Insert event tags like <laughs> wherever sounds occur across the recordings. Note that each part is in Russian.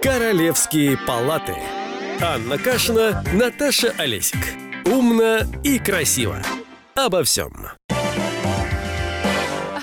Королевские палаты. Анна Кашина, Наташа Олесик. Умно и красиво. Обо всем.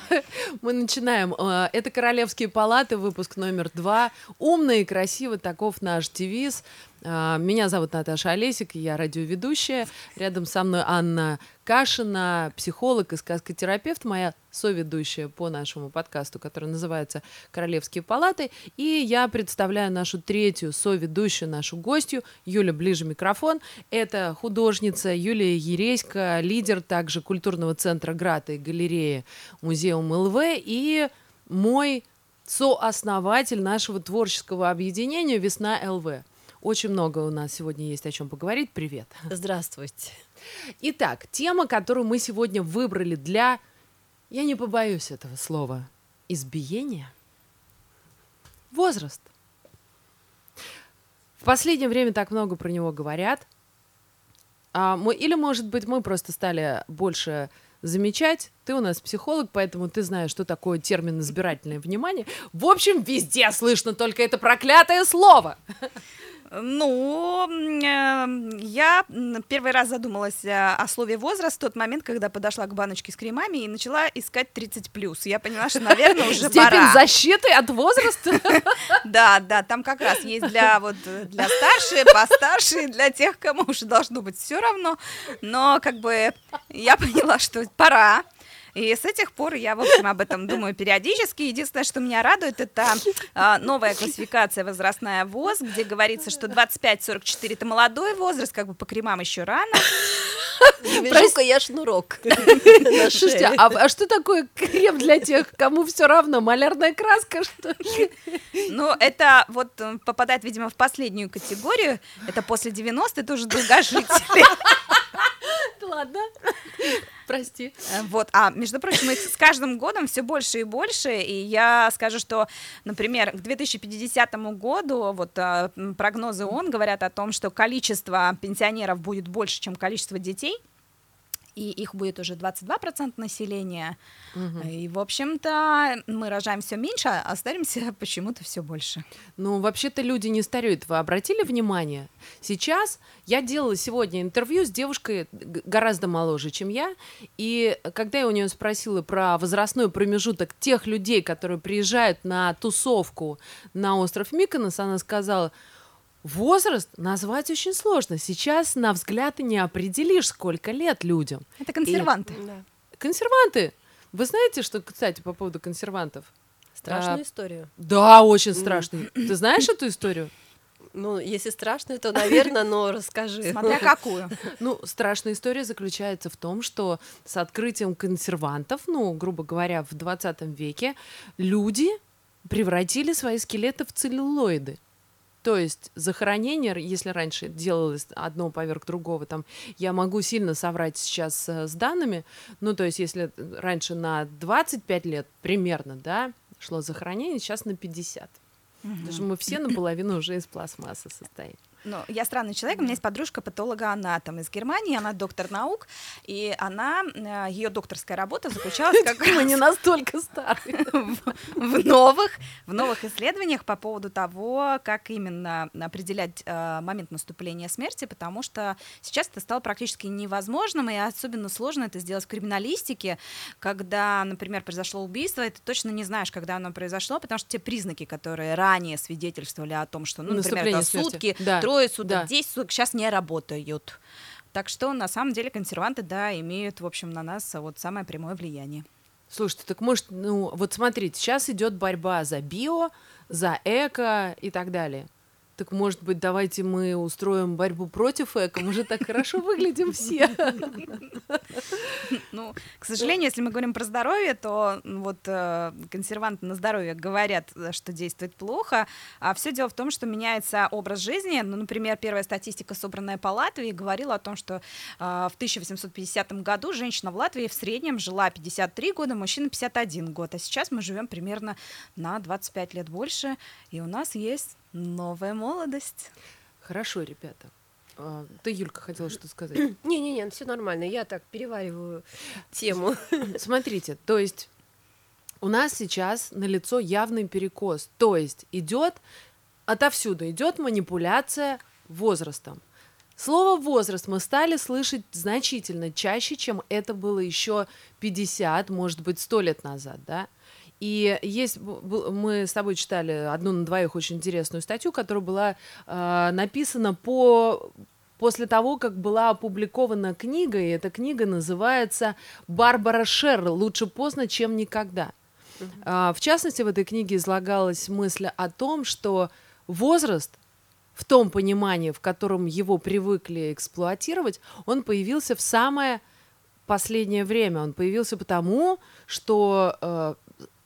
<laughs> Мы начинаем. Э, это «Королевские палаты», выпуск номер два. Умно и красиво, таков наш девиз. Э, меня зовут Наташа Олесик, я радиоведущая. Рядом со мной Анна Кашина, психолог и сказкотерапевт, моя соведущая по нашему подкасту, который называется «Королевские палаты». И я представляю нашу третью соведущую, нашу гостью, Юля, ближе микрофон. Это художница Юлия Ереська, лидер также культурного центра «Грата» и галереи Музеум ЛВ и мой сооснователь нашего творческого объединения «Весна ЛВ». Очень много у нас сегодня есть о чем поговорить. Привет. Здравствуйте. Итак, тема, которую мы сегодня выбрали для, я не побоюсь этого слова, избиения. Возраст. В последнее время так много про него говорят. А мы, или, может быть, мы просто стали больше замечать. Ты у нас психолог, поэтому ты знаешь, что такое термин избирательное внимание. В общем, везде слышно только это проклятое слово. Ну, эм, я первый раз задумалась э, о слове возраст в тот момент, когда подошла к баночке с кремами и начала искать 30 плюс. Я поняла, что, наверное, уже Степень пора. защиты от возраста? <laughs> Да, да, там как раз есть для вот для старше, постарше, для тех, кому уже должно быть все равно. Но как бы я поняла, что пора. И с этих пор я, в общем, об этом думаю периодически. Единственное, что меня радует, это а, новая классификация возрастная ВОЗ, где говорится, что 25-44 это молодой возраст, как бы по кремам еще рано. Вяжу-ка я шнурок. <laughs> Слушайте, а, а что такое крем для тех, кому все равно? Малярная краска, что ли? Ну, это вот э, попадает, видимо, в последнюю категорию. Это после 90 это уже долгожители. <laughs> Ладно. Прости. Э, вот, а между прочим, их с каждым годом все больше и больше, и я скажу, что, например, к 2050 году вот а, прогнозы ООН говорят о том, что количество пенсионеров будет больше, чем количество детей, и их будет уже 22% населения. Угу. И, в общем-то, мы рожаем все меньше, а старимся <laughs> почему-то все больше. Ну, вообще-то люди не стареют. Вы обратили внимание? Сейчас я делала сегодня интервью с девушкой гораздо моложе, чем я, и когда я у нее спросила про возрастной промежуток тех людей, которые приезжают на тусовку на остров Миконос, она сказала, Возраст назвать очень сложно. Сейчас на взгляд не определишь, сколько лет людям. Это консерванты. И... Да. Консерванты. Вы знаете, что, кстати, по поводу консервантов? Страшную а, историю. Да, очень страшную. Ты знаешь эту историю? Ну, если страшную, то, наверное, но расскажи. Смотря какую. Ну, страшная история заключается в том, что с открытием консервантов, ну, грубо говоря, в 20 веке люди превратили свои скелеты в целлулоиды. То есть захоронение, если раньше делалось одно поверх другого, там я могу сильно соврать сейчас э, с данными, ну то есть если раньше на 25 лет примерно, да, шло захоронение, сейчас на 50. Угу. Потому что мы все наполовину уже из пластмассы состоим. Ну, я странный человек, у меня есть подружка патолога-анатом из Германии, она доктор наук, и она, э, ее докторская работа заключалась <laughs> как Мы не настолько старые. <laughs> В новых, в новых исследованиях по поводу того, как именно определять э, момент наступления смерти, потому что сейчас это стало практически невозможным, и особенно сложно это сделать в криминалистике, когда, например, произошло убийство, и ты точно не знаешь, когда оно произошло, потому что те признаки, которые ранее свидетельствовали о том, что, ну, например, это сутки, трое суток, да. 10 суток сейчас не работают. Так что на самом деле консерванты, да, имеют, в общем, на нас вот самое прямое влияние. Слушайте, так может, ну вот смотрите, сейчас идет борьба за био, за эко и так далее. Так может быть, давайте мы устроим борьбу против эко, мы же так хорошо выглядим все. Ну, к сожалению, если мы говорим про здоровье, то вот э, консерванты на здоровье говорят, что действует плохо, а все дело в том, что меняется образ жизни. Ну, например, первая статистика, собранная по Латвии, говорила о том, что э, в 1850 году женщина в Латвии в среднем жила 53 года, мужчина 51 год, а сейчас мы живем примерно на 25 лет больше, и у нас есть Новая молодость. Хорошо, ребята. А, ты, Юлька, хотела что сказать? <clears throat> Не-не-не, все нормально. Я так перевариваю тему. <laughs> Смотрите, то есть у нас сейчас налицо явный перекос. То есть идет отовсюду идет манипуляция возрастом. Слово возраст мы стали слышать значительно чаще, чем это было еще 50, может быть, 100 лет назад, да. И есть, мы с тобой читали одну на двоих очень интересную статью, которая была э, написана по после того, как была опубликована книга, и эта книга называется «Барбара Шер. Лучше поздно, чем никогда». Uh-huh. А, в частности, в этой книге излагалась мысль о том, что возраст в том понимании, в котором его привыкли эксплуатировать, он появился в самое последнее время. Он появился потому, что э,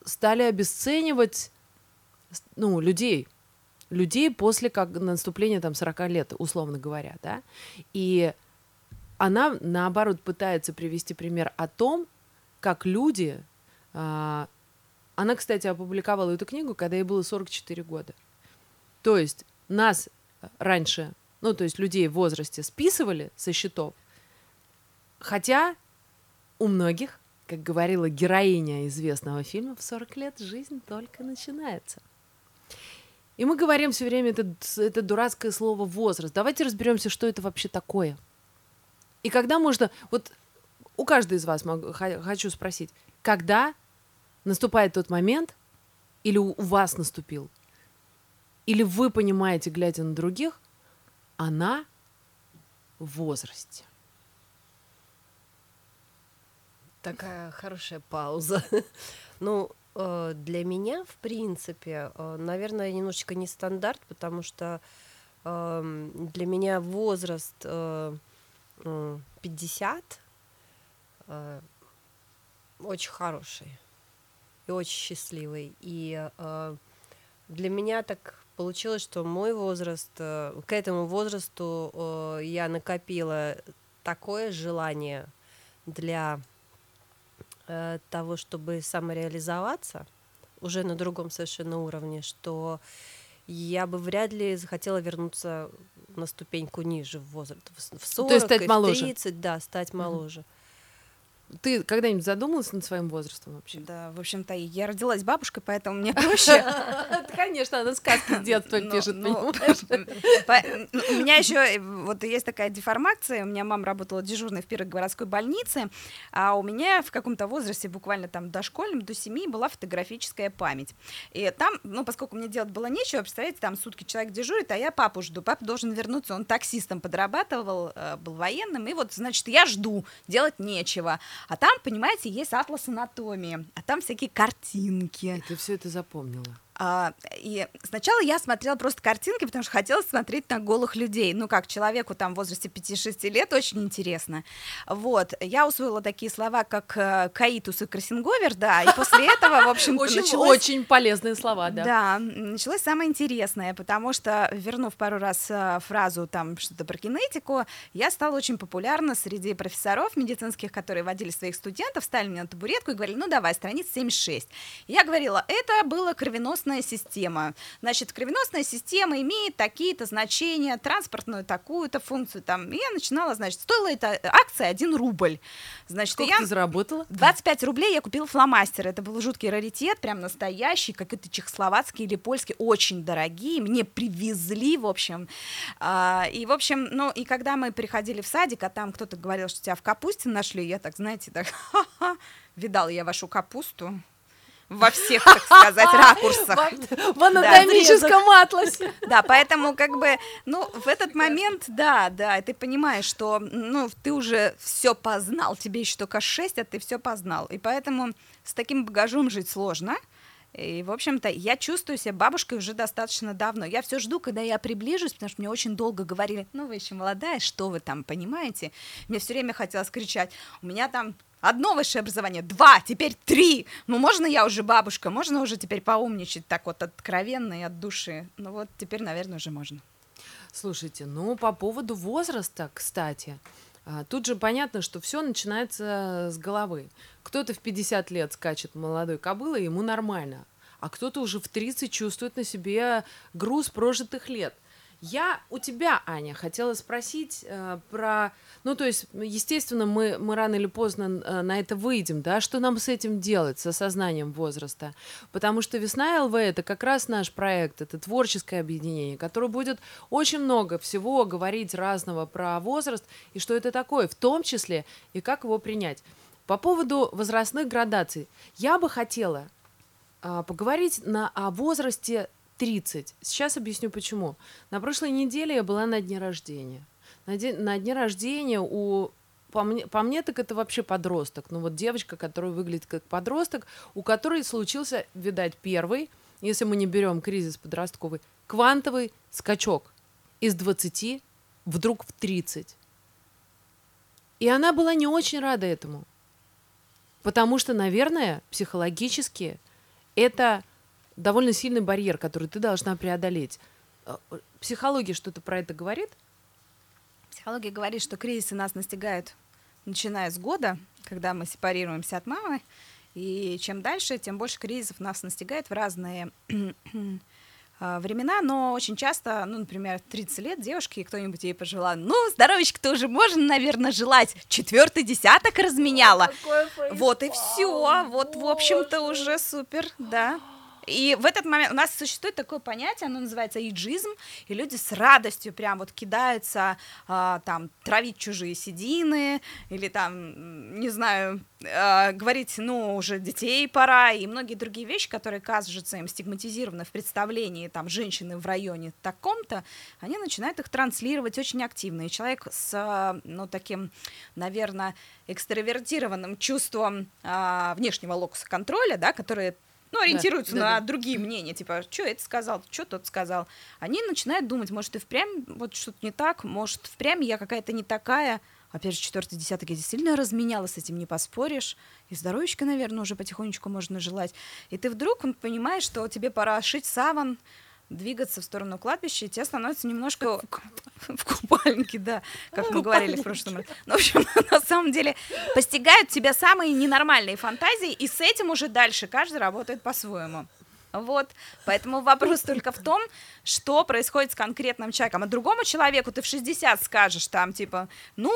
стали обесценивать ну, людей, людей после как наступления там 40 лет, условно говоря, да, и она, наоборот, пытается привести пример о том, как люди... Э, она, кстати, опубликовала эту книгу, когда ей было 44 года. То есть нас раньше, ну, то есть людей в возрасте списывали со счетов, хотя у многих, как говорила героиня известного фильма, в 40 лет жизнь только начинается. И мы говорим все время это, это дурацкое слово возраст. Давайте разберемся, что это вообще такое. И когда можно... Вот у каждой из вас могу, хочу спросить, когда наступает тот момент, или у вас наступил, или вы понимаете, глядя на других, она в возрасте. Такая хорошая пауза. <laughs> ну, э, для меня, в принципе, э, наверное, немножечко не стандарт, потому что эм, для меня возраст 50 э, очень хороший и очень счастливый. И для меня так получилось, что мой возраст, к этому возрасту я накопила такое желание для э, того, чтобы самореализоваться уже на другом совершенно уровне, что я бы вряд ли захотела вернуться на ступеньку ниже в возраст, в 40, То есть стать моложе. 30, да, стать моложе. Mm-hmm. Ты когда-нибудь задумалась над своим возрастом вообще? Да, в общем-то, я родилась бабушкой, поэтому мне <laughs> проще. Конечно, она сказки детства пишет, ну, <laughs> У меня еще э, вот есть такая деформация. У меня мама работала дежурной в первой городской больнице, а у меня в каком-то возрасте, буквально там дошкольном, до семи, была фотографическая память. И там, ну, поскольку мне делать было нечего, представляете, там сутки человек дежурит, а я папу жду. Папа должен вернуться, он таксистом подрабатывал, э, был военным, и вот, значит, я жду, делать нечего. А там, понимаете, есть атлас анатомии, а там всякие картинки. И ты все это запомнила? А, и сначала я смотрела просто картинки, потому что хотела смотреть на голых людей. Ну, как человеку там в возрасте 5-6 лет, очень интересно. Вот. Я усвоила такие слова, как э, каитус и красинговер, да, и после этого, в общем очень, началось... Очень полезные слова, да. Да, началось самое интересное, потому что, вернув пару раз э, фразу там что-то про кинетику, я стала очень популярна среди профессоров медицинских, которые водили своих студентов, ставили меня на табуретку и говорили, ну, давай, страница 76. я говорила, это было кровеносное кровеносная система. Значит, кровеносная система имеет такие-то значения, транспортную такую-то функцию. Там. И я начинала, значит, стоила эта акция 1 рубль. Значит, Сколько я... ты заработала? 25 рублей я купила фломастер. Это был жуткий раритет, прям настоящий, как это чехословацкий или польский, очень дорогие. Мне привезли, в общем. А, и, в общем, ну, и когда мы приходили в садик, а там кто-то говорил, что тебя в капусте нашли, я так, знаете, так, <laughs> видал я вашу капусту во всех, так сказать, <laughs> ракурсах. В анатомическом атласе. <laughs> Да, поэтому как бы, ну, в этот момент, да, да, ты понимаешь, что, ну, ты уже все познал, тебе еще только шесть, а ты все познал. И поэтому с таким багажом жить сложно. И, в общем-то, я чувствую себя бабушкой уже достаточно давно. Я все жду, когда я приближусь, потому что мне очень долго говорили, ну, вы еще молодая, что вы там понимаете? Мне все время хотелось кричать, у меня там одно высшее образование, два, теперь три. Ну, можно я уже бабушка, можно уже теперь поумничать так вот откровенно и от души. Ну вот теперь, наверное, уже можно. Слушайте, ну по поводу возраста, кстати, а, Тут же понятно, что все начинается с головы. Кто-то в 50 лет скачет молодой кобылой, ему нормально. А кто-то уже в 30 чувствует на себе груз прожитых лет. Я у тебя, Аня, хотела спросить э, про... Ну, то есть, естественно, мы, мы рано или поздно э, на это выйдем, да? Что нам с этим делать, с осознанием возраста? Потому что «Весна ЛВ» — это как раз наш проект, это творческое объединение, которое будет очень много всего говорить разного про возраст и что это такое, в том числе и как его принять. По поводу возрастных градаций. Я бы хотела э, поговорить на, о возрасте 30. Сейчас объясню почему. На прошлой неделе я была на дне рождения. На, день, на дне рождения у по мне, по мне так это вообще подросток. Ну вот девочка, которая выглядит как подросток, у которой случился, видать, первый, если мы не берем кризис подростковый, квантовый скачок из 20 вдруг в 30. И она была не очень рада этому. Потому что, наверное, психологически это довольно сильный барьер, который ты должна преодолеть. Э, психология что-то про это говорит? Психология говорит, что кризисы нас настигают, начиная с года, когда мы сепарируемся от мамы, и чем дальше, тем больше кризисов нас настигает в разные а, <clears throat> времена, но очень часто, ну, например, 30 лет девушке, кто-нибудь ей пожелал, ну, здоровечка-то уже можно, наверное, желать, четвертый десяток разменяла. Вот и все, вот, в общем-то, уже супер, да. И в этот момент у нас существует такое понятие, оно называется иджизм, и люди с радостью прям вот кидаются а, там травить чужие седины или там, не знаю, а, говорить, ну, уже детей пора, и многие другие вещи, которые кажутся им стигматизированы в представлении там женщины в районе таком-то, они начинают их транслировать очень активно. И человек с, ну, таким, наверное, экстравертированным чувством а, внешнего локуса контроля, да, который ну, ориентируются да, на да, другие мнения, типа, что это сказал, что тот сказал. Они начинают думать, может, и впрямь вот что-то не так, может, впрямь я какая-то не такая. Опять же, четвертый десяток я действительно разменяла, с этим не поспоришь. И здоровечка, наверное, уже потихонечку можно желать. И ты вдруг понимаешь, что тебе пора шить саван, двигаться в сторону кладбища, и тебе становится немножко <laughs> в купальнике, да, как мы говорили в прошлом раз. Ну, в общем, <laughs> на самом деле постигают тебя самые ненормальные фантазии, и с этим уже дальше каждый работает по-своему. Вот, поэтому вопрос только в том, что происходит с конкретным человеком. А другому человеку ты в 60 скажешь там, типа, ну,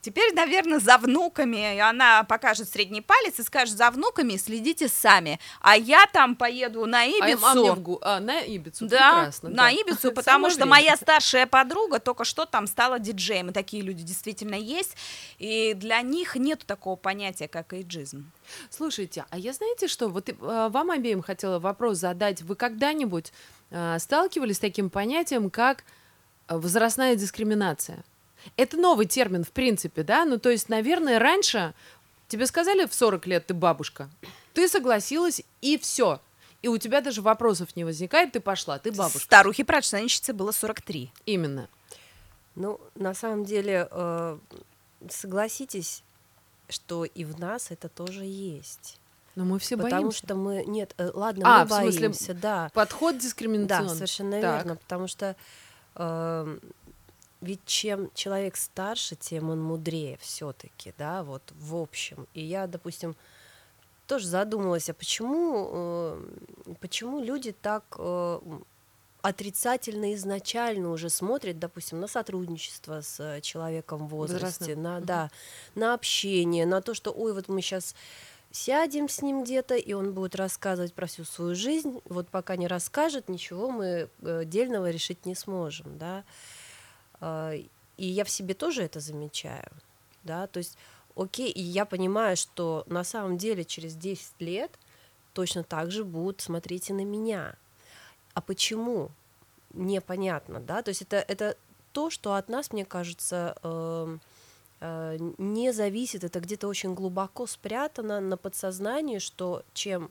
Теперь, наверное, за внуками. Она покажет средний палец и скажет, за внуками следите сами. А я там поеду на Ибицу. А, а, в... а на Ибицу, да, прекрасно. на да. Ибицу, потому что моя старшая подруга только что там стала диджеем. И такие люди действительно есть. И для них нет такого понятия, как эйджизм. Слушайте, а я знаете что? Вот э, вам обеим хотела вопрос задать. Вы когда-нибудь э, сталкивались с таким понятием, как возрастная дискриминация? Это новый термин, в принципе, да? Ну, то есть, наверное, раньше тебе сказали в 40 лет ты бабушка, ты согласилась, и все. И у тебя даже вопросов не возникает, ты пошла, ты бабушка. Старухе прачечнице было 43. Именно. Ну, на самом деле, э, согласитесь, что и в нас это тоже есть. Но мы все потому боимся. что мы нет, э, ладно, а, мы боимся, смысле, да. Подход дискриминационный. Да, совершенно так. верно, потому что э, ведь чем человек старше, тем он мудрее все-таки, да, вот в общем. И я, допустим, тоже задумалась, а почему, э, почему люди так э, отрицательно изначально уже смотрят, допустим, на сотрудничество с человеком в возрасте, на, угу. да, на общение, на то, что, ой, вот мы сейчас сядем с ним где-то, и он будет рассказывать про всю свою жизнь, вот пока не расскажет, ничего мы э, дельного решить не сможем, да, и я в себе тоже это замечаю, да, то есть, окей, и я понимаю, что на самом деле через 10 лет точно так же будут смотреть и на меня. А почему? Непонятно, да, то есть это, это то, что от нас, мне кажется, э, э, не зависит, это где-то очень глубоко спрятано на подсознании, что чем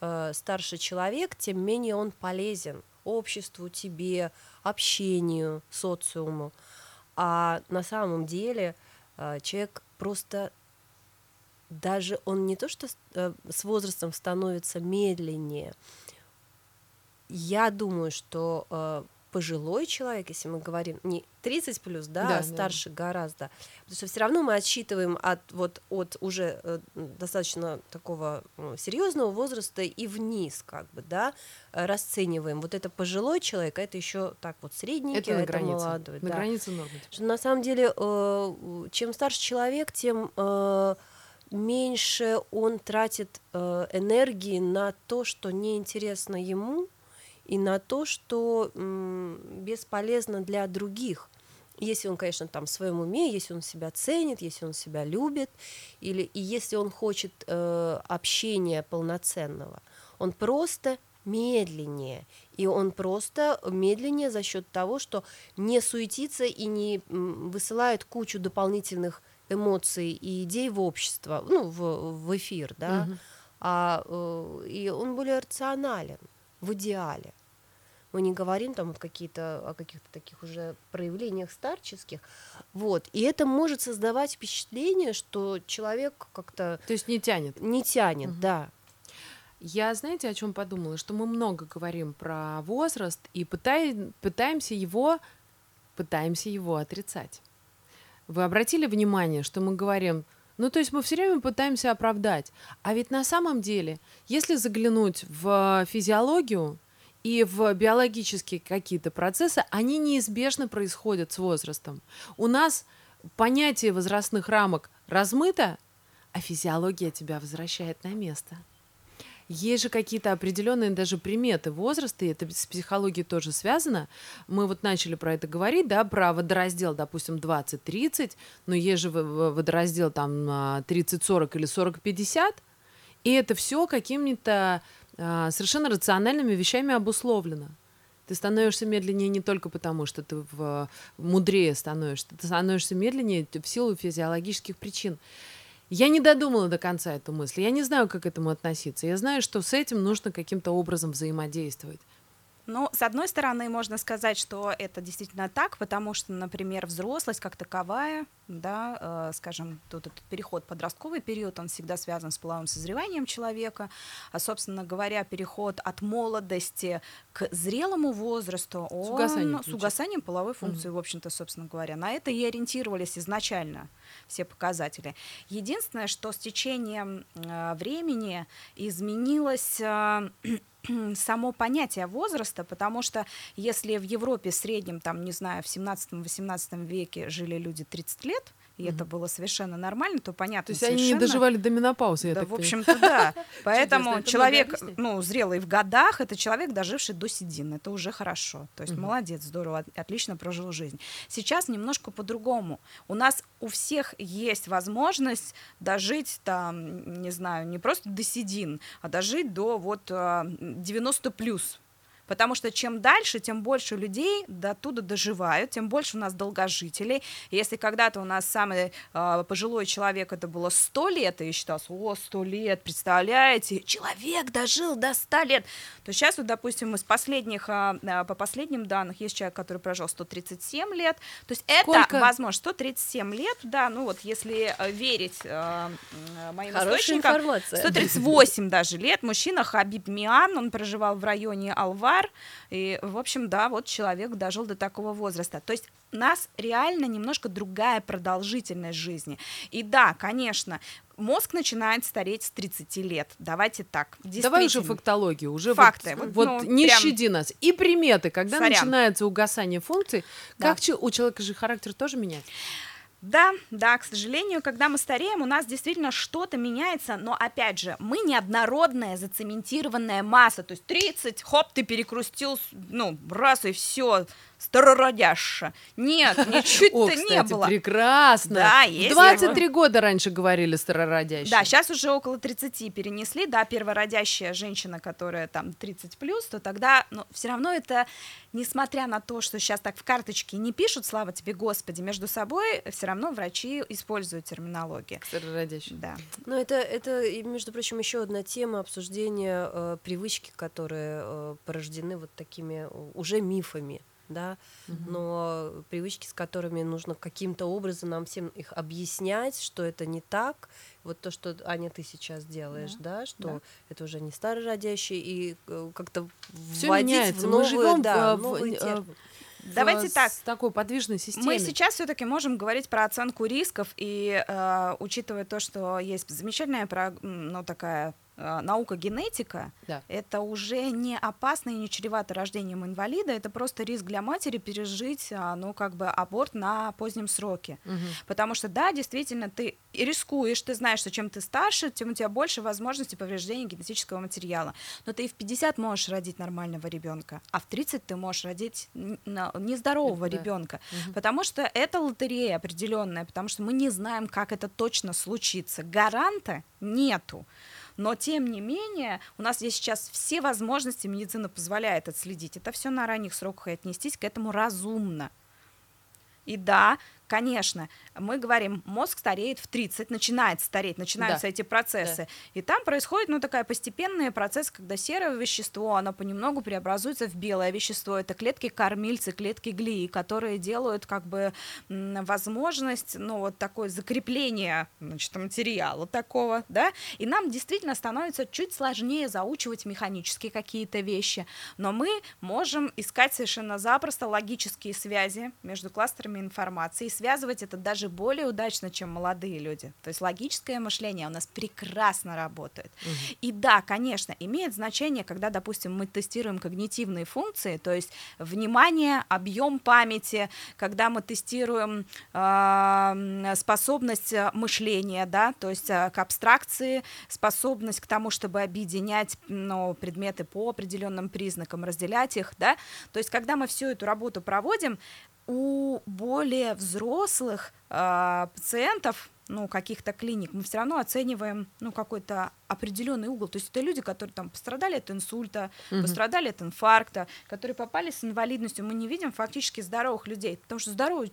э, старше человек, тем менее он полезен обществу, тебе, общению, социуму. А на самом деле э, человек просто даже он не то что э, с возрастом становится медленнее. Я думаю, что э, пожилой человек, если мы говорим не 30 плюс, да, Да, а да. старше гораздо, потому что все равно мы отсчитываем от вот от уже э, достаточно такого серьезного возраста и вниз, как бы, да, э, расцениваем. Вот это пожилой человек, а это еще так вот средненький, Это а на это границе. молодой. На да. границе нормы. Что на самом деле, э, чем старше человек, тем меньше он тратит энергии на то, что неинтересно ему, и на то, что бесполезно для других. Если он, конечно, там в своем уме, если он себя ценит, если он себя любит, или и если он хочет э, общения полноценного, он просто медленнее. И он просто медленнее за счет того, что не суетится и не высылает кучу дополнительных эмоций и идей в общество, ну, в, в эфир, да, Мгм. а э, и он более рационален в идеале. Мы не говорим там вот какие-то о каких-то таких уже проявлениях старческих, вот. И это может создавать впечатление, что человек как-то То есть не тянет. не тянет, Мгм. да. Я, знаете, о чем подумала? Что мы много говорим про возраст и пытай- пытаемся его, пытаемся его отрицать. Вы обратили внимание, что мы говорим, ну, то есть мы все время пытаемся оправдать. А ведь на самом деле, если заглянуть в физиологию и в биологические какие-то процессы, они неизбежно происходят с возрастом. У нас понятие возрастных рамок размыто, а физиология тебя возвращает на место. Есть же какие-то определенные даже приметы возраста, и это с психологией тоже связано. Мы вот начали про это говорить, да, про водораздел, допустим, 20-30, но есть же водораздел там а, 30-40 или 40-50, и это все какими-то а, совершенно рациональными вещами обусловлено. Ты становишься медленнее не только потому, что ты в, мудрее становишься, ты становишься медленнее в силу физиологических причин. Я не додумала до конца эту мысль. Я не знаю, как к этому относиться. Я знаю, что с этим нужно каким-то образом взаимодействовать. Ну, с одной стороны, можно сказать, что это действительно так, потому что, например, взрослость как таковая, да, э, скажем, тут этот переход, подростковый период, он всегда связан с половым созреванием человека, а, собственно говоря, переход от молодости к зрелому возрасту, он угасанием с угасанием половой функции, в общем-то, собственно говоря. На это и ориентировались изначально все показатели. Единственное, что с течением э, времени изменилось э, <clears throat> само понятие возраста, потому что если в Европе в среднем, там, не знаю, в 17-18 веке жили люди 30 лет, и это было совершенно нормально, то понятно То есть они не совершенно- доживали до менопаузы, я да, так в общем-то, да. <laughs> Поэтому человек, ну, зрелый в годах, это человек, доживший до седин. Это уже хорошо. То есть Мгм. молодец, здорово, от- отлично прожил жизнь. Сейчас немножко по-другому. У нас у всех есть возможность дожить там, не знаю, не просто до седин, а дожить до вот а, 90 плюс. Потому что чем дальше, тем больше людей до туда доживают, тем больше у нас долгожителей. Если когда-то у нас самый а, пожилой человек это было 100 лет, и считался, о, 100 лет, представляете, человек дожил до 100 лет, то сейчас вот, допустим, из последних, а, по последним данным, есть человек, который прожил 137 лет, то есть это Сколько? возможно, 137 лет, да, ну вот если э, верить м, моим Хорошая источникам, информация. 138 даже лет, мужчина Хабиб Миан, он проживал в районе Алвар, и, в общем, да, вот человек дожил до такого возраста. То есть у нас реально немножко другая продолжительность жизни. И да, конечно, мозг начинает стареть с 30 лет. Давайте так. Давай уже фактологию, уже Факты. вот, Вот, ну, не прям- щади нас. И приметы, когда Сорян. начинается угасание функций, Да. как у человека же характер тоже меняется. Да, да, к сожалению, когда мы стареем, у нас действительно что-то меняется, но опять же, мы неоднородная зацементированная масса, то есть 30, хоп, ты перекрустил, ну, раз и все, старородяща. Нет, <laughs> О, ничего-то не было. прекрасно. Да, есть 23 года раньше говорили старородящие. Да, сейчас уже около 30 перенесли, да, первородящая женщина, которая там 30 плюс, то тогда, но все равно это, несмотря на то, что сейчас так в карточке не пишут, слава тебе, Господи, между собой все равно врачи используют терминологию. Старородящие. Да. Ну, это, это, между прочим, еще одна тема обсуждения э, привычки, которые э, порождены вот такими э, уже мифами. Да, но привычки, с которыми нужно каким-то образом нам всем их объяснять, что это не так, вот то, что Аня ты сейчас делаешь, да, что да. это уже не старородящий и э, как-то Все вводить меняется. в Мы новую, живем да, в, новый в- термин. в- Давайте с так. такой подвижной системе. Мы сейчас все-таки можем говорить про оценку рисков, и э, учитывая то, что есть замечательная ну, такая э, наука генетика, Да. это уже не опасно и не чревато рождением инвалида, это просто риск для матери пережить, а, ну, как бы аборт на позднем сроке. Мгм. Потому что, да, действительно, ты рискуешь, ты знаешь, что чем ты старше, тем у тебя больше возможностей повреждения генетического материала. Но ты и в 50 можешь родить нормального ребенка, а в 30 ты можешь родить нездорового Да. ребенка. Мгм. Потому что это лотерея определенная, потому что мы не знаем, как это точно случится. Гаранта нету. Но тем не менее, у нас есть сейчас все возможности, медицина позволяет отследить. Это все на ранних сроках и отнестись к этому разумно. И да, конечно, мы говорим, мозг стареет в 30, начинает стареть, начинаются Да. эти процессы. И там происходит, ну, такая постепенный процесс, когда серое вещество, оно понемногу преобразуется в белое вещество. Это клетки-кормильцы, клетки глии, которые делают, как бы, возможность, ну, вот такое закрепление, значит, материала такого, да, и нам действительно становится чуть сложнее заучивать механически какие-то вещи, но мы можем искать совершенно запросто логические связи между кластерами информации связывать это даже более удачно, чем молодые люди. То есть логическое мышление у нас прекрасно работает. И да, конечно, имеет значение, когда, допустим, мы тестируем когнитивные функции, то есть внимание, объем памяти, когда мы тестируем м, способность мышления, да, то есть а, к абстракции, способность к тому, чтобы объединять ну, предметы по определенным признакам, разделять их, да, то есть когда мы всю эту работу проводим, у более взрослых а, пациентов, ну, каких-то клиник, мы все равно оцениваем, ну, какой-то определенный угол. То есть это люди, которые там пострадали от инсульта, Мгм. пострадали от инфаркта, которые попали с инвалидностью. Мы не видим фактически здоровых людей, потому что здоровый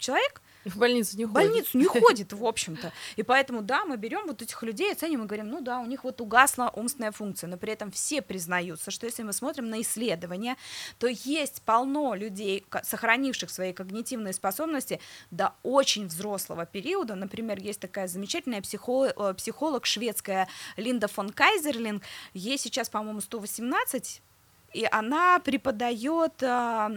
человек В больницу не в ходит. больницу не <laughs> ходит, в общем-то. И поэтому, да, мы берем вот этих людей, оценим и говорим, ну да, у них вот угасла умственная функция, но при этом все признаются, что если мы смотрим на исследования, то есть полно людей, сохранивших свои когнитивные способности до очень взрослого периода. Например, есть такая замечательная психо- э, психолог шведская Линда фон Кайзерлинг, ей сейчас, по-моему, 118, и она преподает а,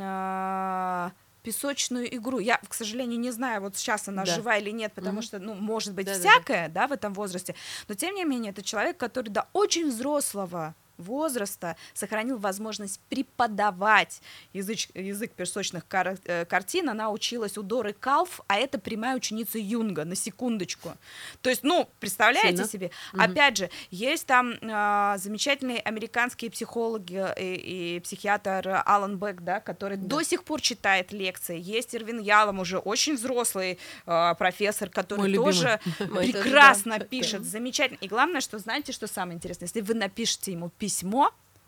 а, песочную игру. Я, к сожалению, не знаю, вот сейчас она Да. жива или нет, потому Мгм. что, ну, может быть, Да-да-да. всякое, да, в этом возрасте. Но тем не менее, это человек, который до очень взрослого возраста сохранил возможность преподавать языч- язык песочных кар- э, картин. Она училась у Доры Калф, а это прямая ученица Юнга, на секундочку. То есть, ну, представляете Сильно. себе? Мгм. Опять же, есть там а, замечательные американские психологи и, и психиатр Алан Бек, да, который Да. до сих пор читает лекции. Есть Ирвин Ялом, уже очень взрослый а, профессор, который Мой тоже <laughs> прекрасно пишет, замечательно. И главное, что знаете, что самое интересное? Если вы напишете ему письмо,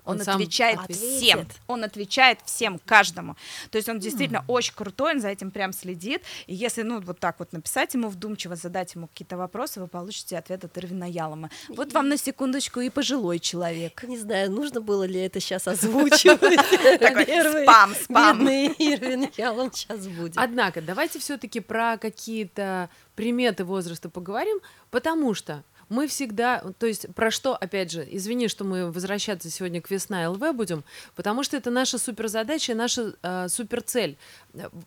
он, Он сам отвечает ответит. всем. Он отвечает всем, каждому. То есть он действительно очень крутой, он за этим прям следит. И если, ну, вот так вот написать ему вдумчиво, задать ему какие-то вопросы, вы получите ответ от Ирвина Ялома. Вот вам на секундочку и пожилой человек. Не знаю, нужно было ли это сейчас озвучивать. <laughs> Такой спам, спам. Ирвин Ялом сейчас будет. Однако, давайте все-таки про какие-то приметы возраста поговорим, потому что мы всегда, то есть про что, опять же, извини, что мы возвращаться сегодня к весна ЛВ будем, потому что это наша суперзадача, и наша э, суперцель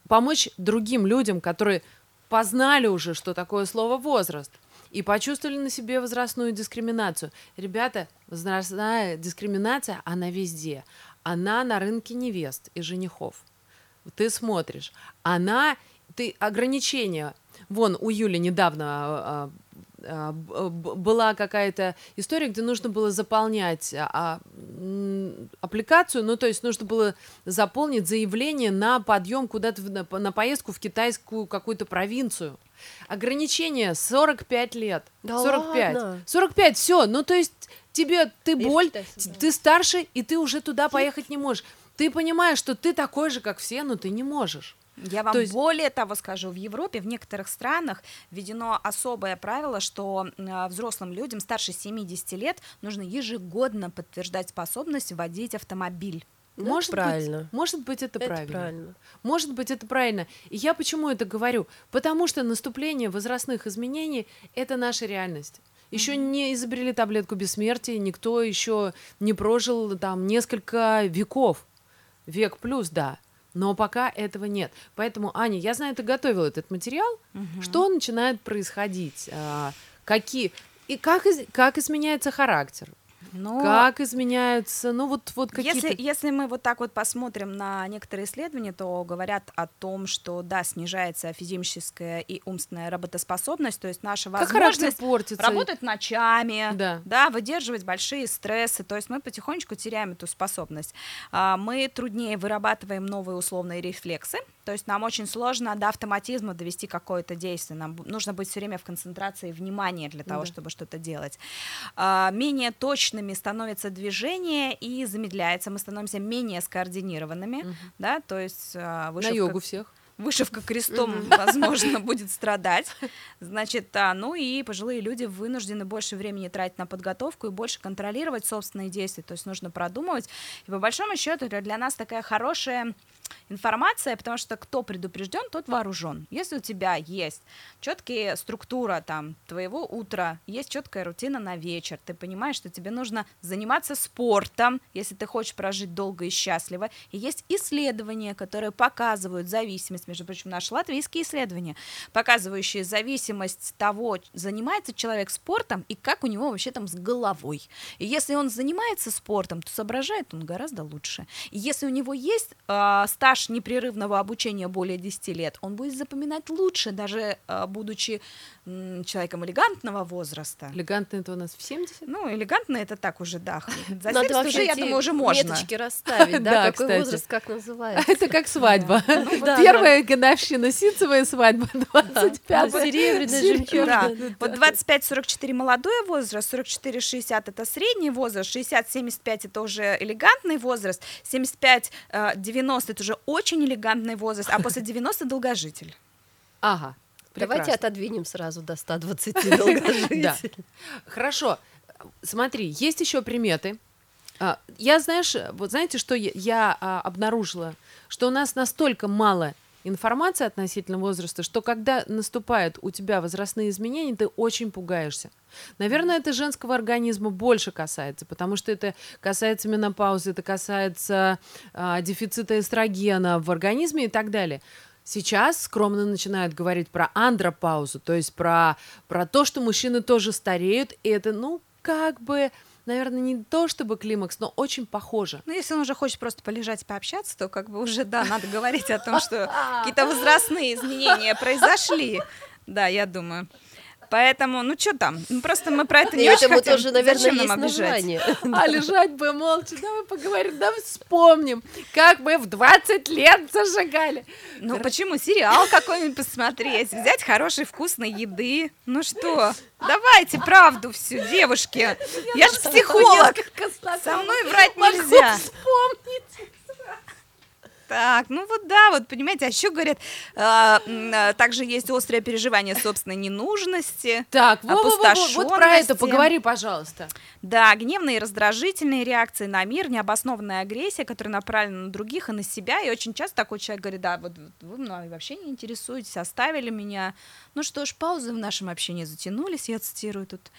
помочь другим людям, которые познали уже, что такое слово возраст, и почувствовали на себе возрастную дискриминацию. Ребята, возрастная дискриминация, она везде. Она на рынке невест и женихов ты смотришь, она, ты ограничения. Вон у Юли недавно а, а, была какая-то история, где нужно было заполнять а, а, аппликацию, ну то есть нужно было заполнить заявление на подъем куда-то на, по- на поездку в китайскую какую-то провинцию. Ограничение 45 лет. Да 45. ладно? 45, все. Ну, то есть тебе ты в боль, Китай собралась. ты старше, и ты уже туда поехать не можешь. Ты понимаешь, что ты такой же, как все, но ты не можешь. Я вам То есть- более того скажу, в Европе, в некоторых странах введено особое правило, что э, взрослым людям старше 70 лет нужно ежегодно подтверждать способность водить автомобиль. Ну, может правильно. Быть, может быть, это, Это правильно. правильно. Может быть, это правильно. И я почему это говорю? Потому что наступление возрастных изменений это наша реальность. Еще не изобрели таблетку бессмертия, никто еще не прожил там несколько веков. Век плюс, да. Но пока этого нет. Поэтому, Аня, я знаю, ты готовила этот материал. Что начинает происходить? А, какие и как, из- как изменяется характер? Ну, Как изменяются, ну вот, вот какие-то... Если, если мы вот так вот посмотрим на некоторые исследования, то говорят о том, что да, снижается физическая и умственная работоспособность, то есть наша Как возможность портится? работать ночами, Да. выдерживать большие стрессы, то есть мы потихонечку теряем эту способность. А, Мы труднее вырабатываем новые условные рефлексы, то есть нам очень сложно до автоматизма довести какое-то действие, нам нужно быть все время в концентрации внимания для того, Да. чтобы что-то делать. А, Менее точными становятся движения и замедляется, мы становимся менее скоординированными, да, то есть а, На вышивка- йогу всех. вышивка крестом, возможно, <laughs> будет страдать. <laughs> Значит, а, ну и пожилые люди вынуждены больше времени тратить на подготовку и больше контролировать собственные действия, то есть нужно продумывать. И по большому счету для нас такая хорошая информация, потому что кто предупрежден, тот вооружен. Если у тебя есть четкая структура там твоего утра, есть четкая рутина на вечер, ты понимаешь, что тебе нужно заниматься спортом, если ты хочешь прожить долго и счастливо, и есть исследования, которые показывают зависимость, между прочим, наши латвийские исследования, показывающие зависимость того, занимается человек спортом и как у него вообще там с головой. И если он занимается спортом, то соображает он гораздо лучше. И если у него есть э, стаж непрерывного обучения более 10 лет, он будет запоминать лучше, даже э, будучи человеком элегантного возраста. Элегантно это у нас в 70? Ну, элегантно это так уже, да. За Надо 70 вообще уже, я думаю, уже можно. меточки расставить, <laughs> Да, какой возраст, как называется. <laughs> Это как свадьба. да, Первая годовщина ситцевая свадьба, 25 Ну, серебряная, Да. жемчужная. Вот 25-44 молодой возраст, 44-60 это средний возраст, 60-75 это уже элегантный возраст, 75-90 это уже очень элегантный возраст, а после 90 долгожитель. Ага. Давайте прекрасно. отодвинем сразу до 120 <laughs> долгожителей. Да. Хорошо. Смотри, есть еще приметы. А, Я, знаешь, вот знаете, что я, я, а, обнаружила? Что у нас настолько мало информации относительно возраста, что когда наступают у тебя возрастные изменения, ты очень пугаешься. Наверное, это женского организма больше касается, потому что это касается менопаузы, это касается а, дефицита эстрогена в организме и так далее. Сейчас скромно начинают говорить про андропаузу, то есть про, про то, что мужчины тоже стареют, и это, ну, как бы, наверное, не то чтобы климакс, но очень похоже. Ну, если он уже хочет просто полежать, пообщаться, то как бы уже, да, надо говорить о том, что <laughs> какие-то возрастные изменения произошли. Да, я думаю. Поэтому, ну что там, ну, просто мы про это И не очень хотим. тоже, наверное, Зачем есть нам обижать? название. <laughs> А лежать бы молча, давай поговорим, давай вспомним, как мы в 20 лет зажигали. Ну почему? Сериал какой-нибудь посмотреть, взять хорошей вкусной еды. Ну что, давайте правду всю, девушки. Я же психолог. Со мной врать нельзя. Вспомнить. Так, ну вот да, вот понимаете, а еще говорят, а, а, также есть острое переживание собственной ненужности. Так, во, во, во, во, вот про это поговори, пожалуйста. Да, гневные и раздражительные реакции на мир, необоснованная агрессия, которая направлена на других и на себя. И очень часто такой человек говорит, да, вот вы мной вообще не интересуетесь, оставили меня. Ну что ж, паузы в нашем общении затянулись, я цитирую тут.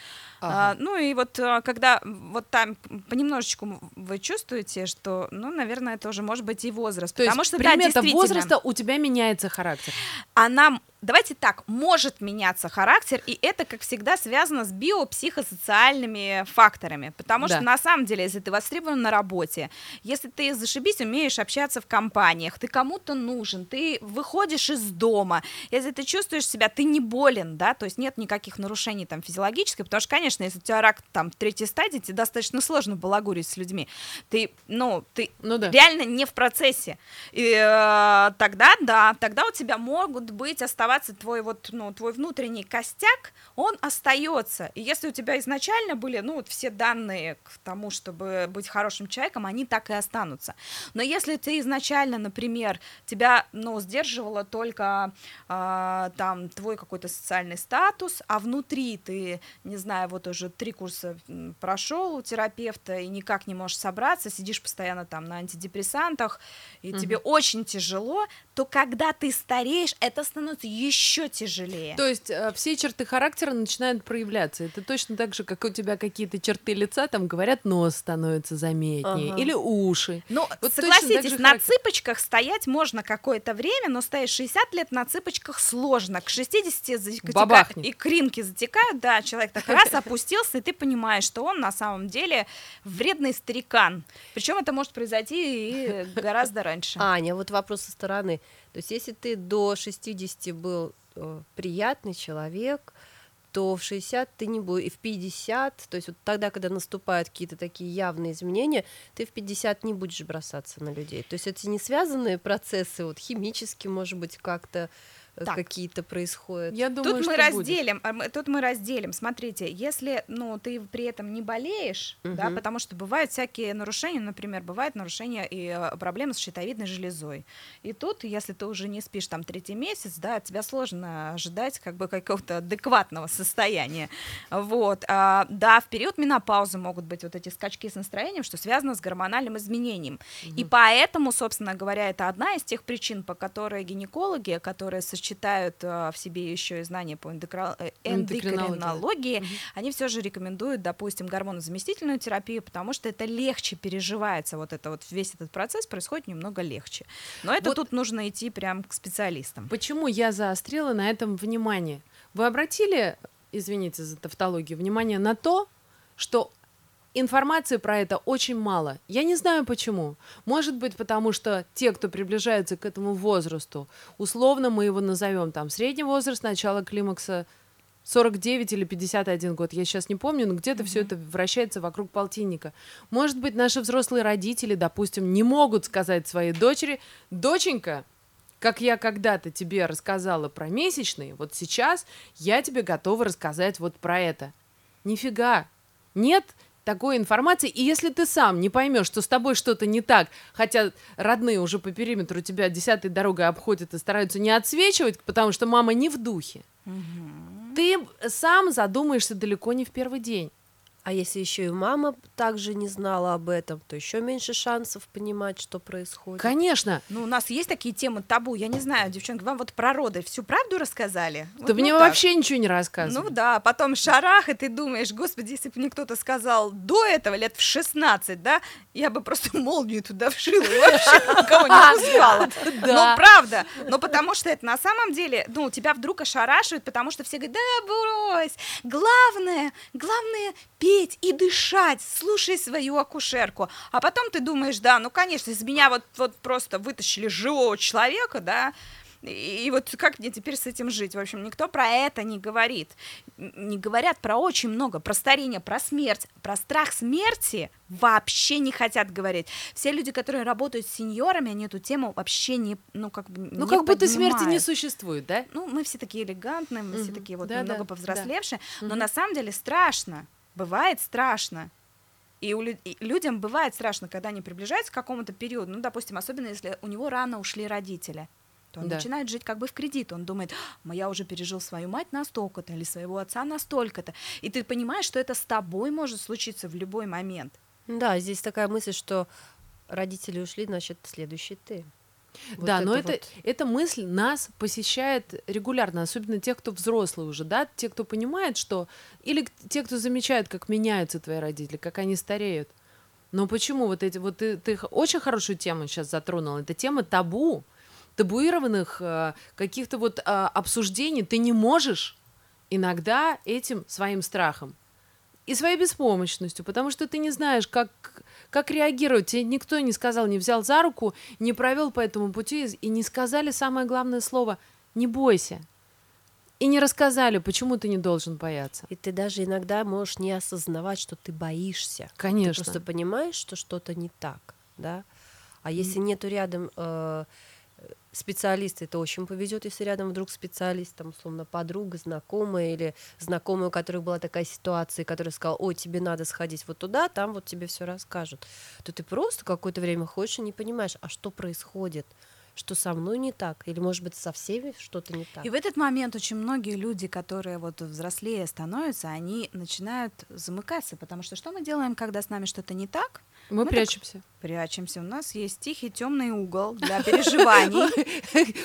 А, ну и вот а, когда вот там понемножечку вы чувствуете, что, ну, наверное, это уже может быть и возраст. То есть потому что, да, примета действительно, возраста у тебя меняется характер. она, давайте так, может меняться характер, и это, как всегда, связано с биопсихосоциальными факторами, потому Да. что на самом деле, если ты востребован на работе, если ты зашибись умеешь общаться в компаниях, ты кому-то нужен, ты выходишь из дома, если ты чувствуешь себя, ты не болен, да, то есть нет никаких нарушений там физиологических, потому что, конечно, если у тебя рак там третьей стадии, тебе достаточно сложно балагурить с людьми, ты, ну, ты Ну да. реально не в процессе. И э, тогда, да, тогда у тебя могут быть оставаться оставаться твой вот, ну, твой внутренний костяк, он остается. И если у тебя изначально были, ну, вот все данные к тому, чтобы быть хорошим человеком, они так и останутся. Но если ты изначально, например, тебя, ну, сдерживало только э, там твой какой-то социальный статус, а внутри ты, не знаю, вот уже три курса прошел у терапевта и никак не можешь собраться, сидишь постоянно там на антидепрессантах, и угу. тебе очень тяжело, то когда ты стареешь, это становится еще тяжелее. То есть э, все черты характера начинают проявляться. Это точно так же, как у тебя какие-то черты лица, там говорят, нос становится заметнее, ага. или уши. Ну, вот согласитесь, на характер... цыпочках стоять можно какое-то время, но стоять 60 лет на цыпочках сложно. К 60 затекают, и кринки затекают, да, человек так раз опустился, и ты понимаешь, что он на самом деле вредный старикан. Причем это может произойти и гораздо раньше. Аня, вот вопрос со стороны. То есть если ты до 60 был э, приятный человек, то в 60 ты не будешь, и в 50, то есть вот тогда, когда наступают какие-то такие явные изменения, ты в 50 не будешь бросаться на людей. То есть это не связанные процессы, вот химически, может быть, как-то Э, какие-то происходят. Я думаю, тут мы разделим, будет. А тут мы разделим. Смотрите, если, ну, ты при этом не болеешь, угу. да, потому что бывают всякие нарушения, например, бывают нарушения и э, проблемы с щитовидной железой. И тут, если ты уже не спишь там третий месяц, да, от тебя сложно ожидать как бы какого-то адекватного состояния. Вот. А, да, в период менопаузы могут быть вот эти скачки с настроением, что связано с гормональным изменением. Угу. И поэтому, собственно говоря, это одна из тех причин, по которой гинекологи, которые сочетают сочетают а, в себе еще и знания по. Э, эндокринологии, угу. они все же рекомендуют, допустим, гормонозаместительную терапию, потому что это легче переживается, вот это вот весь этот процесс происходит немного легче. Но это вот тут нужно идти прям к специалистам. Почему я заострила на этом внимание? Вы обратили, извините за тавтологию, внимание на то, что информации про это очень мало. Я не знаю почему. Может быть, потому что те, кто приближается к этому возрасту, условно мы его назовем там средний возраст начала климакса 49 или 51 год, я сейчас не помню, но где-то mm-hmm. все это вращается вокруг полтинника. Может быть, наши взрослые родители, допустим, не могут сказать своей дочери, доченька, как я когда-то тебе рассказала про месячные, вот сейчас я тебе готова рассказать вот про это. Нифига. Нет такой информации. И если ты сам не поймешь, что с тобой что-то не так, хотя родные уже по периметру тебя десятой дорогой обходят и стараются не отсвечивать, потому что мама не в духе, угу. ты сам задумаешься далеко не в первый день. А если еще и мама также не знала об этом, то еще меньше шансов понимать, что происходит. Конечно. Ну, у нас есть такие темы табу. Я не знаю, девчонки, вам вот про роды всю правду рассказали? Да вот, мне ну, вообще ничего не рассказывали. Ну да, потом шарах, и ты думаешь, господи, если бы мне кто-то сказал до этого, лет в 16, да, я бы просто <laughs> молнию туда вшила и вообще никого не пускала. <laughs> Ну, правда. Но потому что это на самом деле, ну, тебя вдруг ошарашивает, потому что все говорят, да брось, главное, главное петь и дышать, слушай свою акушерку. А потом ты думаешь, да, ну, конечно, из меня вот, вот просто вытащили живого человека, да, и, вот как мне теперь с этим жить? В общем, никто про это не говорит. Не говорят про очень много, про старение, про смерть, про страх смерти вообще не хотят говорить. Все люди, которые работают с сеньорами, они эту тему вообще не, ну как бы Ну как будто смерти не существует, да? Ну мы все такие элегантные, мы угу. все такие вот да, немного да, повзрослевшие, да. но угу. на самом деле страшно бывает страшно. И, у, и людям бывает страшно, когда они приближаются к какому-то периоду, ну, допустим, особенно если у него рано ушли родители, то он да. начинает жить как бы в кредит. Он думает, а, я уже пережил свою мать настолько-то или своего отца настолько-то. И ты понимаешь, что это с тобой может случиться в любой момент. Да, здесь такая мысль, что родители ушли, значит, следующий ты. Вот да, это но это, вот... эта мысль нас посещает регулярно, особенно тех, кто взрослый уже, да, те, кто понимает, что... Или те, кто замечает, как меняются твои родители, как они стареют. Но почему вот эти... Вот ты, ты очень хорошую тему сейчас затронул. Это тема табу, табуированных э, каких-то вот э, обсуждений. Ты не можешь иногда этим своим страхом и своей беспомощностью, потому что ты не знаешь, как, как реагировать. Тебе никто не сказал, не взял за руку, не провел по этому пути и не сказали самое главное слово «не бойся». И не рассказали, почему ты не должен бояться. И ты даже иногда можешь не осознавать, что ты боишься. Конечно. Ты просто понимаешь, что что-то не так, да. А если нету рядом э, специалист это очень повезет, если рядом вдруг специалист, там, условно, подруга, знакомая или знакомая, у которой была такая ситуация, которая сказала, ой, тебе надо сходить вот туда, там вот тебе все расскажут, то ты просто какое-то время ходишь и не понимаешь, а что происходит, что со мной не так, или, может быть, со всеми что-то не так. И в этот момент очень многие люди, которые вот взрослее становятся, они начинают замыкаться, потому что что мы делаем, когда с нами что-то не так? Мы, Мы прячемся. Прячемся. У нас есть тихий темный угол для переживаний.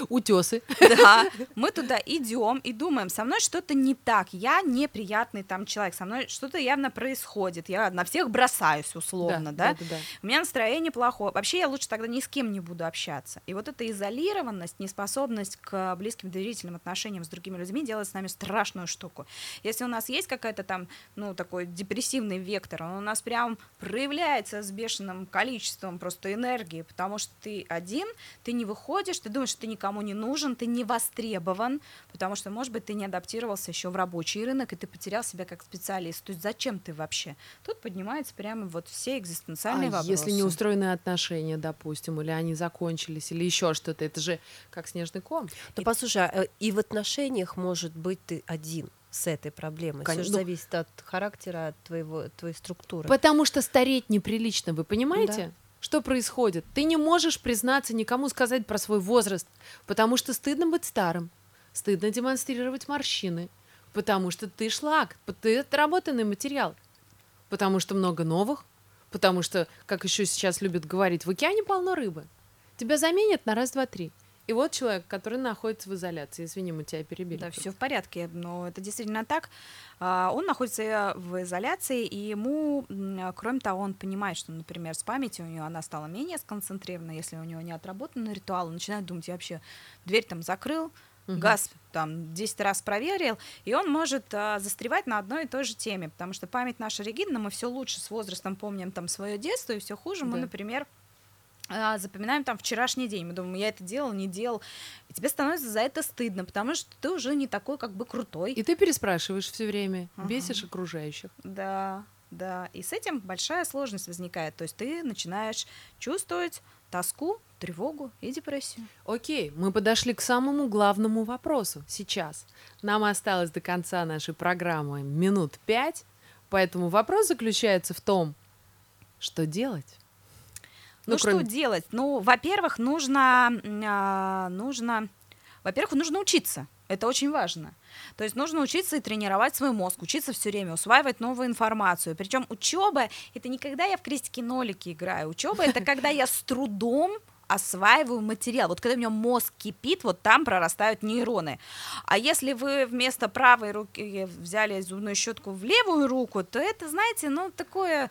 <laughs> Утесы. Да, мы туда идем и думаем, со мной что-то не так, я неприятный там человек, со мной что-то явно происходит, я на всех бросаюсь условно, да, да, да. у меня настроение плохое, вообще я лучше тогда ни с кем не буду общаться. И вот эта изолированность, неспособность к близким доверительным отношениям с другими людьми делает с нами страшную штуку. Если у нас есть какая-то там, ну, такой депрессивный вектор, он у нас прям проявляется с бешеным количеством просто энергии, потому что ты один, ты не выходишь, ты думаешь, что ты никому не нужен, ты не востребован, потому что, может быть, ты не адаптировался еще в рабочий рынок, и ты потерял себя как специалист. То есть зачем ты вообще? Тут поднимаются прямо вот все экзистенциальные А вопросы. если не устроены отношения, допустим, или они закончились, или еще что-то, это же как снежный ком. Ну, послушай, а, э, и в отношениях может быть ты один с этой проблемой. Все Кон- же ну- зависит от характера, от твоего, твоей структуры. Потому что стареть неприлично, вы понимаете? Что происходит? Ты не можешь признаться никому сказать про свой возраст, потому что стыдно быть старым, стыдно демонстрировать морщины, потому что ты шлак, ты отработанный материал, потому что много новых, потому что, как еще сейчас любят говорить, в океане полно рыбы. Тебя заменят на раз, два, три. И вот человек, который находится в изоляции. Извини, мы тебя перебили. Да, все в порядке, но это действительно так. А, Он находится в изоляции, и ему, м, кроме того, он понимает, что, например, с памятью у него она стала менее сконцентрирована, если у него не отработаны ритуалы, начинает думать, я вообще дверь там закрыл, Мгм. газ там 10 раз проверил, и он может а, застревать на одной и той же теме, потому что память наша ригидна, мы все лучше с возрастом помним там свое детство, и все хуже мы, Да. например, а, запоминаем там вчерашний день. Мы думаем, я это делал, не делал. И тебе становится за это стыдно, потому что ты уже не такой как бы крутой. И ты переспрашиваешь все время, Ага. бесишь окружающих. Да, да. И с этим большая сложность возникает. То есть ты начинаешь чувствовать тоску, тревогу и депрессию. Окей, мы подошли к самому главному вопросу сейчас. Нам осталось до конца нашей программы минут пять, поэтому вопрос заключается в том, что делать. Ну, Ну, что кроме- делать? Ну, во-первых, нужно, а, нужно, во-первых, нужно учиться. Это очень важно. То есть нужно учиться и тренировать свой мозг, учиться все время, усваивать новую информацию. Причем учеба это не когда я в крестики-нолики играю. Учеба это когда я с трудом осваиваю материал. Вот когда у меня мозг кипит, вот там прорастают нейроны. А если вы вместо правой руки взяли зубную щетку в левую руку, то это, знаете, ну такое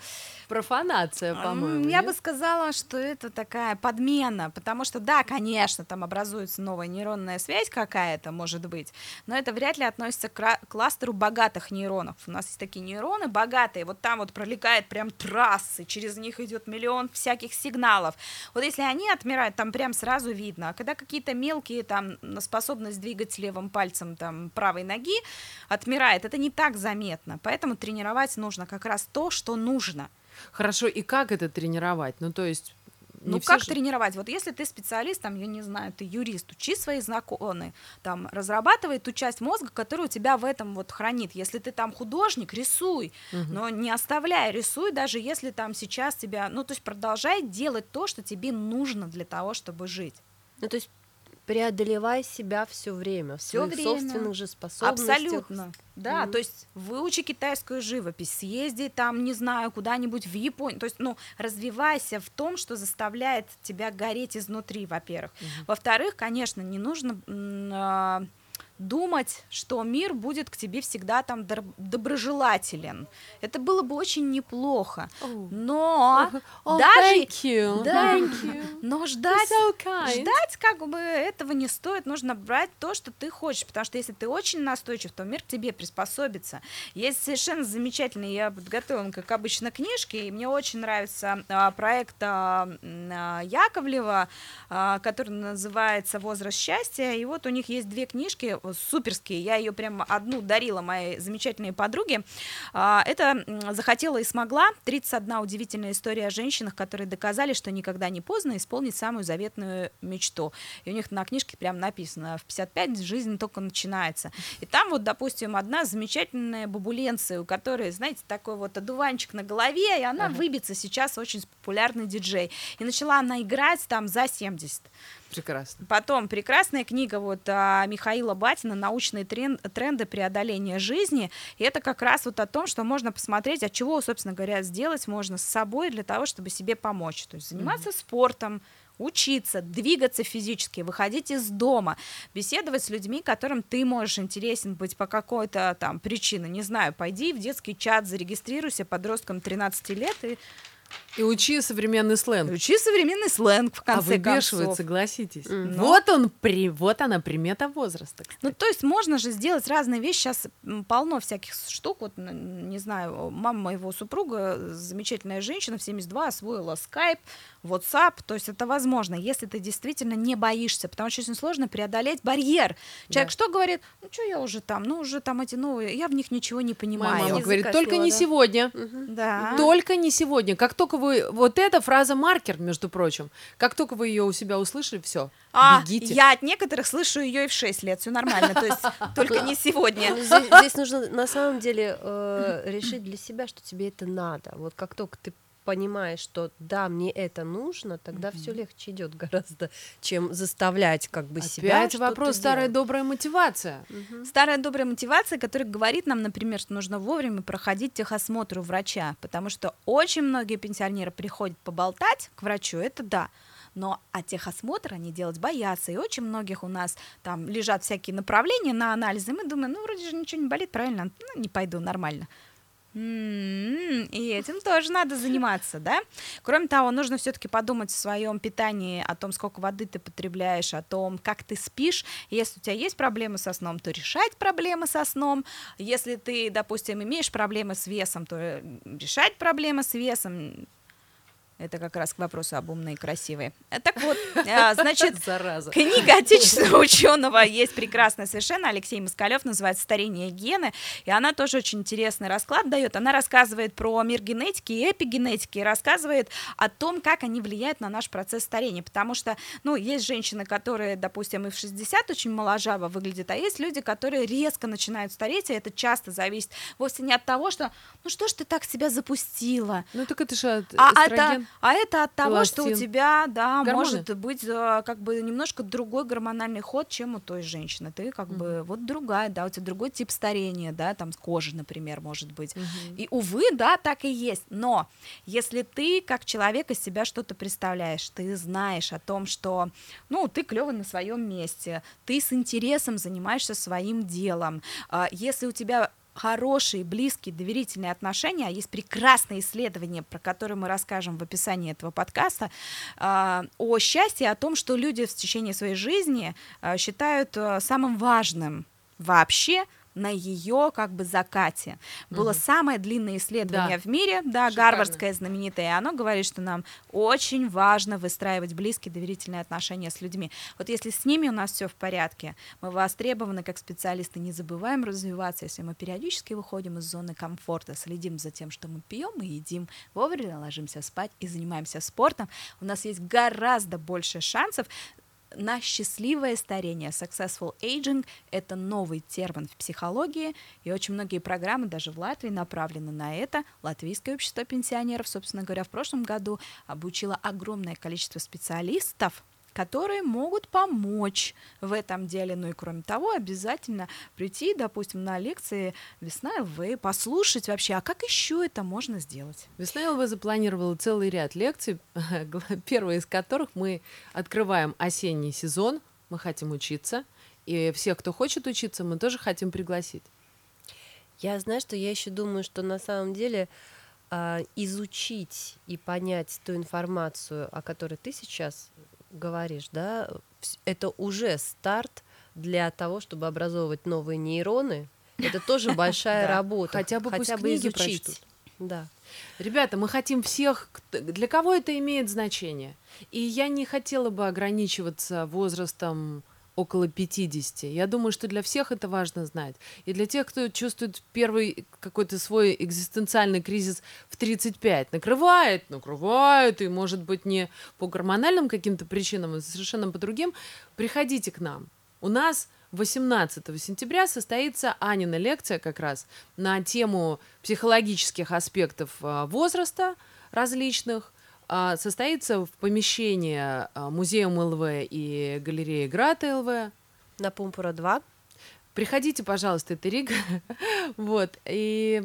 Профанация, по-моему. Я нет? бы сказала, что это такая подмена, потому что, да, конечно, там образуется новая нейронная связь какая-то, может быть, но это вряд ли относится к кластеру богатых нейронов. У нас есть такие нейроны богатые, вот там вот пролегает прям трассы, через них идет миллион всяких сигналов. Вот если они отмирают, там прям сразу видно. А когда какие-то мелкие там на способность двигать левым пальцем там правой ноги отмирает, это не так заметно. Поэтому тренировать нужно как раз то, что нужно. Хорошо, и как это тренировать? Ну, то есть... не Ну как же- тренировать? Вот если ты специалист, там, я не знаю, ты юрист, учи свои законы, там, разрабатывай ту часть мозга, которая у тебя в этом вот хранит. Если ты там художник, рисуй, Мгм. но не оставляй, рисуй, даже если там сейчас тебя, ну то есть продолжай делать то, что тебе нужно для того, чтобы жить. Ну, то есть преодолевай себя все время, в Всё своих время. собственных же способностях. Абсолютно. Да, Мгм. то есть выучи китайскую живопись, съезди там, не знаю, куда-нибудь в Японию. То есть, ну, развивайся в том, что заставляет тебя гореть изнутри, во-первых. Во-вторых, конечно, не нужно а, думать, что мир будет к тебе всегда там доброжелателен. Это было бы очень неплохо. Oh. Но Oh, даже thank you. Да. Thank you. но You're ждать so kind. Ждать как бы этого не стоит, нужно брать то, что ты хочешь, потому что если ты очень настойчив, то мир к тебе приспособится. Есть совершенно замечательный, я подготовила, как обычно, книжки, и мне очень нравится а, проект а, а, Яковлева, а, который называется «Возраст счастья», и вот у них есть две книжки, суперские. Я ее прямо одну дарила моей замечательной подруге. А, это «Захотела и смогла». 31 удивительная история о женщинах, которые доказали, что никогда не поздно исполнить самую заветную мечту. И у них на книжке прям написано «В 55 жизнь только начинается». И там вот, допустим, одна замечательная бабуленция, у которой, знаете, такой вот одуванчик на голове, и она ага. выбится сейчас очень популярный диджей. И начала она играть там за 70. Прекрасно. Потом прекрасная книга вот а, Михаила Батина «Научные трен- тренды преодоления жизни». И это как раз вот о том, что можно посмотреть, от чего, собственно говоря, сделать можно с собой для того, чтобы себе помочь. То есть заниматься mm-hmm. спортом, учиться, двигаться физически, выходить из дома, беседовать с людьми, которым ты можешь интересен быть по какой-то там причине, не знаю, пойди в детский чат, зарегистрируйся подростком 13 лет и и учи современный сленг. Учи современный сленг, в конце а выбешивает, концов. согласитесь. Mm. -hmm. Вот он, при, вот она примета возраста. Кстати. Ну, то есть можно же сделать разные вещи. Сейчас полно всяких штук. Вот, не знаю, мама моего супруга, замечательная женщина, в 72 освоила скайп, WhatsApp. То есть это возможно, если ты действительно не боишься, потому что очень сложно преодолеть барьер. Человек да. что говорит? Ну, что я уже там? Ну, уже там эти новые, я в них ничего не понимаю. Мама говорит, только не сегодня. Да. Только не сегодня. Как только вы... Вот эта фраза маркер, между прочим. Как только вы ее у себя услышали, все, а, бегите. Я от некоторых слышу ее и в 6 лет, все нормально. То есть <laughs> только не сегодня. Ну, здесь нужно на самом деле э, решить для себя, что тебе это надо. Вот как только ты понимаешь, что да, мне это нужно, тогда mm-hmm. все легче идет гораздо, чем заставлять как бы Опять себя. Опять вопрос старая добрая мотивация. Mm-hmm. Старая добрая мотивация, которая говорит нам, например, что нужно вовремя проходить техосмотр у врача, потому что очень многие пенсионеры приходят поболтать к врачу, это да, но а техосмотр они делать боятся, и очень многих у нас там лежат всякие направления на анализы, и мы думаем, ну вроде же ничего не болит, правильно, ну не пойду, нормально. М-м-м, и этим тоже надо заниматься, да? Кроме того, нужно все-таки подумать о своем питании, о том, сколько воды ты потребляешь, о том, как ты спишь. Если у тебя есть проблемы со сном, то решать проблемы со сном. Если ты, допустим, имеешь проблемы с весом, то решать проблемы с весом. Это как раз к вопросу об умной и красивой. Так вот, э, <laughs> значит, Зараза. книга отечественного ученого есть прекрасная совершенно. Алексей Москалев называется «Старение гены». И она тоже очень интересный расклад дает. Она рассказывает про мир генетики и эпигенетики, и рассказывает о том, как они влияют на наш процесс старения. Потому что, ну, есть женщины, которые, допустим, и в 60 очень моложаво выглядят, а есть люди, которые резко начинают стареть, и это часто зависит вовсе не от того, что, ну что ж ты так себя запустила? Ну, так это же а эстроген. А это от того, Пластин. что у тебя, да, Гормоны. может быть э, как бы немножко другой гормональный ход, чем у той женщины. Ты как mm бы вот другая, да, у тебя другой тип старения, да, там с кожи, например, может быть. Mm-hmm. И увы, да, так и есть. Но если ты как человек из себя что-то представляешь, ты знаешь о том, что, ну, ты клевый на своем месте, ты с интересом занимаешься своим делом, а если у тебя хорошие, близкие, доверительные отношения. Есть прекрасное исследование, про которое мы расскажем в описании этого подкаста, а, о счастье, о том, что люди в течение своей жизни а, считают а, самым важным вообще на ее как бы закате. Было угу. самое длинное исследование да. в мире, да, Шикарно. гарвардское знаменитое, и оно говорит, что нам очень важно выстраивать близкие доверительные отношения с людьми. Вот если с ними у нас все в порядке, мы востребованы как специалисты, не забываем развиваться, если мы периодически выходим из зоны комфорта, следим за тем, что мы пьем и едим, вовремя ложимся спать и занимаемся спортом, у нас есть гораздо больше шансов на счастливое старение. Successful aging — это новый термин в психологии, и очень многие программы даже в Латвии направлены на это. Латвийское общество пенсионеров, собственно говоря, в прошлом году обучило огромное количество специалистов, которые могут помочь в этом деле. Ну и кроме того, обязательно прийти, допустим, на лекции Весна ЛВ, послушать вообще, а как еще это можно сделать? Весна ЛВ запланировала целый ряд лекций, <laughs> первая из которых мы открываем осенний сезон, мы хотим учиться, и всех, кто хочет учиться, мы тоже хотим пригласить. Я знаю, что я еще думаю, что на самом деле э, изучить и понять ту информацию, о которой ты сейчас говоришь, да, это уже старт для того, чтобы образовывать новые нейроны. Это тоже <laughs> большая работа. Хотя бы хотя бы изучить. Да. Ребята, мы хотим всех, для кого это имеет значение. И я не хотела бы ограничиваться возрастом около 50. Я думаю, что для всех это важно знать. И для тех, кто чувствует первый какой-то свой экзистенциальный кризис в 35, накрывает, накрывает, и может быть не по гормональным каким-то причинам, а совершенно по другим, приходите к нам. У нас 18 сентября состоится Анина лекция как раз на тему психологических аспектов а, возраста различных, состоится в помещении а, Музея МЛВ и галереи Грата ЛВ. На Пумпура 2. Приходите, пожалуйста, это Рига. <laughs> вот. И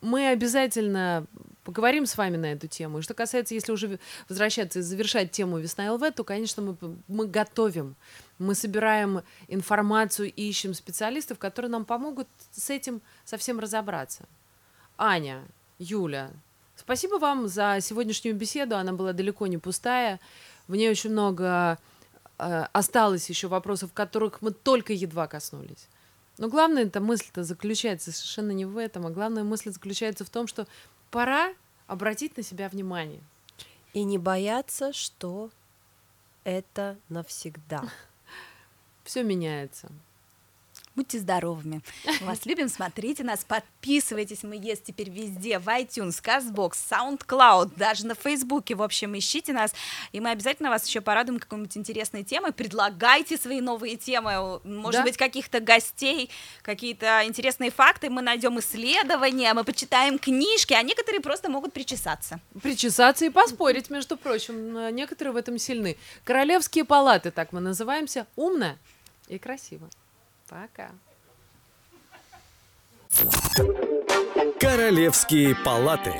мы обязательно поговорим с вами на эту тему. И что касается, если уже возвращаться и завершать тему Весна ЛВ, то, конечно, мы, мы готовим. Мы собираем информацию, ищем специалистов, которые нам помогут с этим совсем разобраться. Аня, Юля, Спасибо вам за сегодняшнюю беседу. Она была далеко не пустая. В ней очень много э, осталось еще вопросов, которых мы только едва коснулись. Но главная эта мысль-то заключается совершенно не в этом, а главная мысль заключается в том, что пора обратить на себя внимание. И не бояться, что это навсегда. <laughs> Все меняется. Будьте здоровыми. Вас <laughs> любим, смотрите нас, подписывайтесь. Мы есть теперь везде, в iTunes, CastBox, SoundCloud, даже на Фейсбуке. В общем, ищите нас, и мы обязательно вас еще порадуем какой-нибудь интересной темой. Предлагайте свои новые темы, может да? быть, каких-то гостей, какие-то интересные факты. Мы найдем исследования, мы почитаем книжки, а некоторые просто могут причесаться. Причесаться и поспорить, между прочим. Некоторые в этом сильны. Королевские палаты, так мы называемся. Умно и красиво. Пока. Королевские палаты.